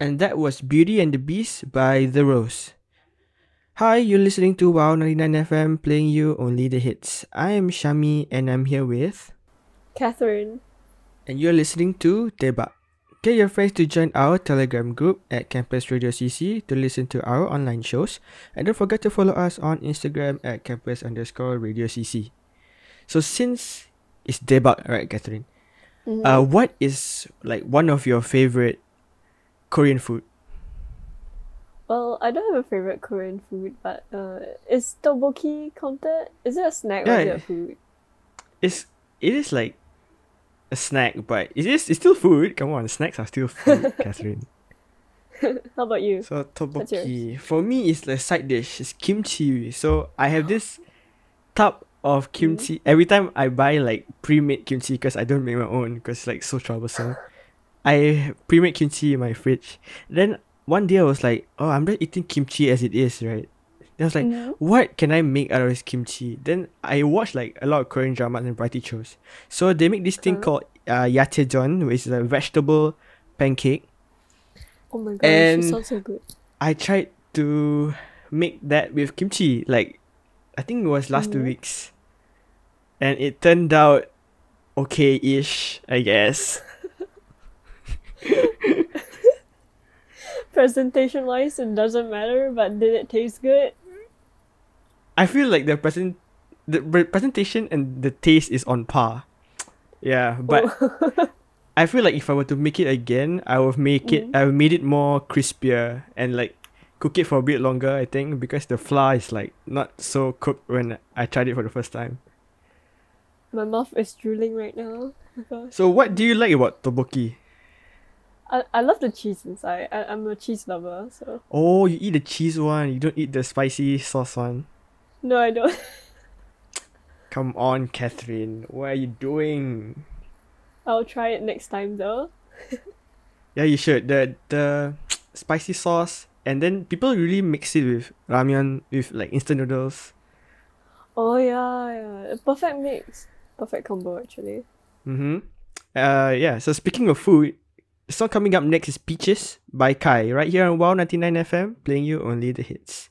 and that was Beauty and the Beast by The Rose. Hi, you're listening to Wow 99 FM playing you only the hits. I am Shami and I'm here with Catherine. and you're listening to Daebak. Get your friends to join our Telegram group at Campus Radio CC to listen to our online shows. And don't forget to follow us on Instagram at campus underscore radio CC. So since it's Daebak, right, Catherine? Mhm. Uh, what is like one of your favorite Korean food? well, I don't have a favorite Korean food, but uh, is tteokbokki counted? Is it a snack or is it a food? It's it is like a snack, but it is it's still food. Come on, snacks are still food, Catherine. How about you? So tteokbokki for me is the side dish. It's kimchi. So I have this tub of kimchi every time I buy like pre-made kimchi because I don't make my own because it's like so troublesome. I pre-made kimchi in my fridge. Then one day I was like, oh, I'm just eating kimchi as it is, right? Then I was like, Mhm. what can I make out of this kimchi? Then I watched like a lot of Korean dramas and variety shows. So they make this thing Huh. called uh, yachaejeon, which is a vegetable pancake. Oh my gosh, And- it sounds so good. I tried to make that with kimchi, like I think it was last two Mhm. weeks, and it turned out okay-ish, I guess. Presentation wise, it doesn't matter, but did it taste good? I feel like the present, the pre- presentation and the taste is on par. Yeah, but Oh. I feel like if I were to make it again, I would make it. Mhm. I would made it more crispier and like cook it for a bit longer. I think because the flour is like not so cooked when I tried it for the first time. my mouth is drooling right now. Oh. So what do you like about tteokbokki? I, I love the cheese inside. I, I'm a cheese lover, so Oh, you eat the cheese one. You don't eat the spicy sauce one. no, I don't. Come on, Catherine. What are you doing? I'll try it next time though. Yeah, you should. The the spicy sauce, and then people really mix it with ramen with like instant noodles. Oh yeah, yeah, perfect mix, perfect combo actually. Mm-hmm. Uh, yeah. So speaking of food, the song coming up next is "Peaches" by Kai, right here on Wow ninety nine FM, playing you only the hits.